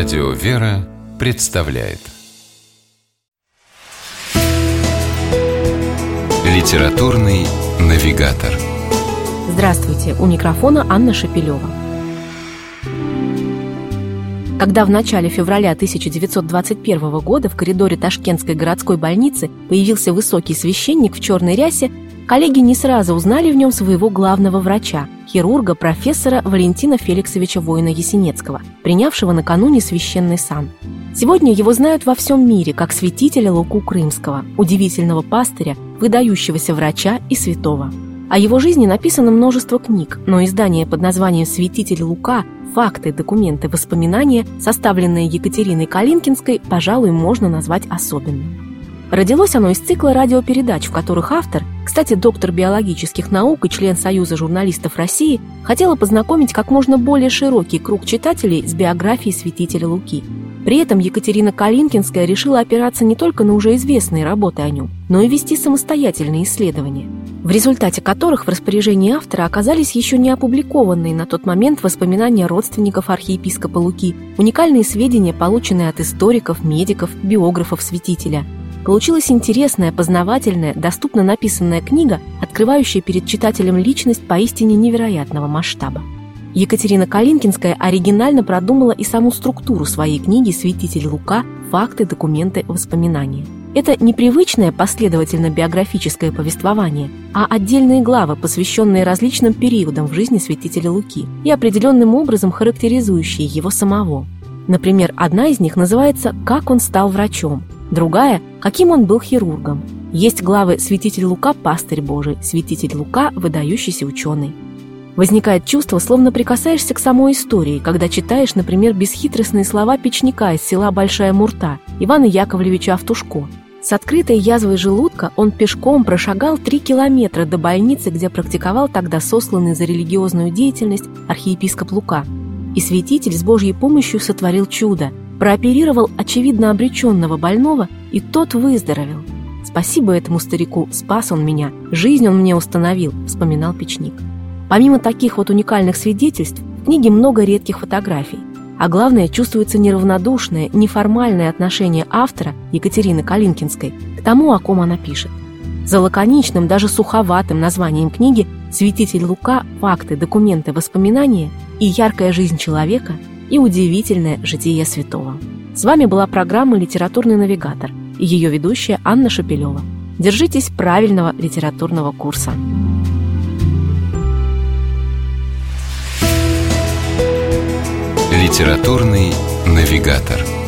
Радио «Вера» представляет Литературный навигатор Здравствуйте! У микрофона Анна Шапилева. Когда в начале февраля 1921 года в коридоре Ташкентской городской больницы появился высокий священник в черной рясе, коллеги не сразу узнали в нем своего главного врача, хирурга профессора Валентина Феликсовича Воина-Ясенецкого, принявшего накануне священный сан. Сегодня его знают во всем мире как святителя Луку Крымского, удивительного пастыря, выдающегося врача и святого. О его жизни написано множество книг, но издание под названием «Святитель Лука. Факты, документы, воспоминания», составленное Екатериной Калинкинской, пожалуй, можно назвать особенным. Родилось оно из цикла радиопередач, в которых автор, кстати, доктор биологических наук и член Союза журналистов России, хотела познакомить как можно более широкий круг читателей с биографией святителя Луки. При этом Екатерина Калинкинская решила опираться не только на уже известные работы о нем, но и вести самостоятельные исследования, в результате которых в распоряжении автора оказались еще не опубликованные на тот момент воспоминания родственников архиепископа Луки, уникальные сведения, полученные от историков, медиков, биографов святителя – Получилась интересная, познавательная, доступно написанная книга, открывающая перед читателем личность поистине невероятного масштаба. Екатерина Калинкинская оригинально продумала и саму структуру своей книги «Святитель Лука. Факты, документы, воспоминания». Это непривычное последовательно-биографическое повествование, а отдельные главы, посвященные различным периодам в жизни святителя Луки и определенным образом характеризующие его самого. Например, одна из них называется «Как он стал врачом», Другая – каким он был хирургом. Есть главы «Святитель Лука – пастырь Божий», «Святитель Лука – выдающийся ученый». Возникает чувство, словно прикасаешься к самой истории, когда читаешь, например, бесхитростные слова печника из села Большая Мурта Ивана Яковлевича Автушко. С открытой язвой желудка он пешком прошагал три километра до больницы, где практиковал тогда сосланный за религиозную деятельность архиепископ Лука. И святитель с Божьей помощью сотворил чудо – прооперировал очевидно обреченного больного, и тот выздоровел. «Спасибо этому старику, спас он меня, жизнь он мне установил», — вспоминал Печник. Помимо таких вот уникальных свидетельств, в книге много редких фотографий. А главное, чувствуется неравнодушное, неформальное отношение автора, Екатерины Калинкинской, к тому, о ком она пишет. За лаконичным, даже суховатым названием книги «Святитель Лука. Факты, документы, воспоминания» и «Яркая жизнь человека» и удивительное житие святого. С вами была программа «Литературный навигатор» и ее ведущая Анна Шапилева. Держитесь правильного литературного курса. Литературный навигатор.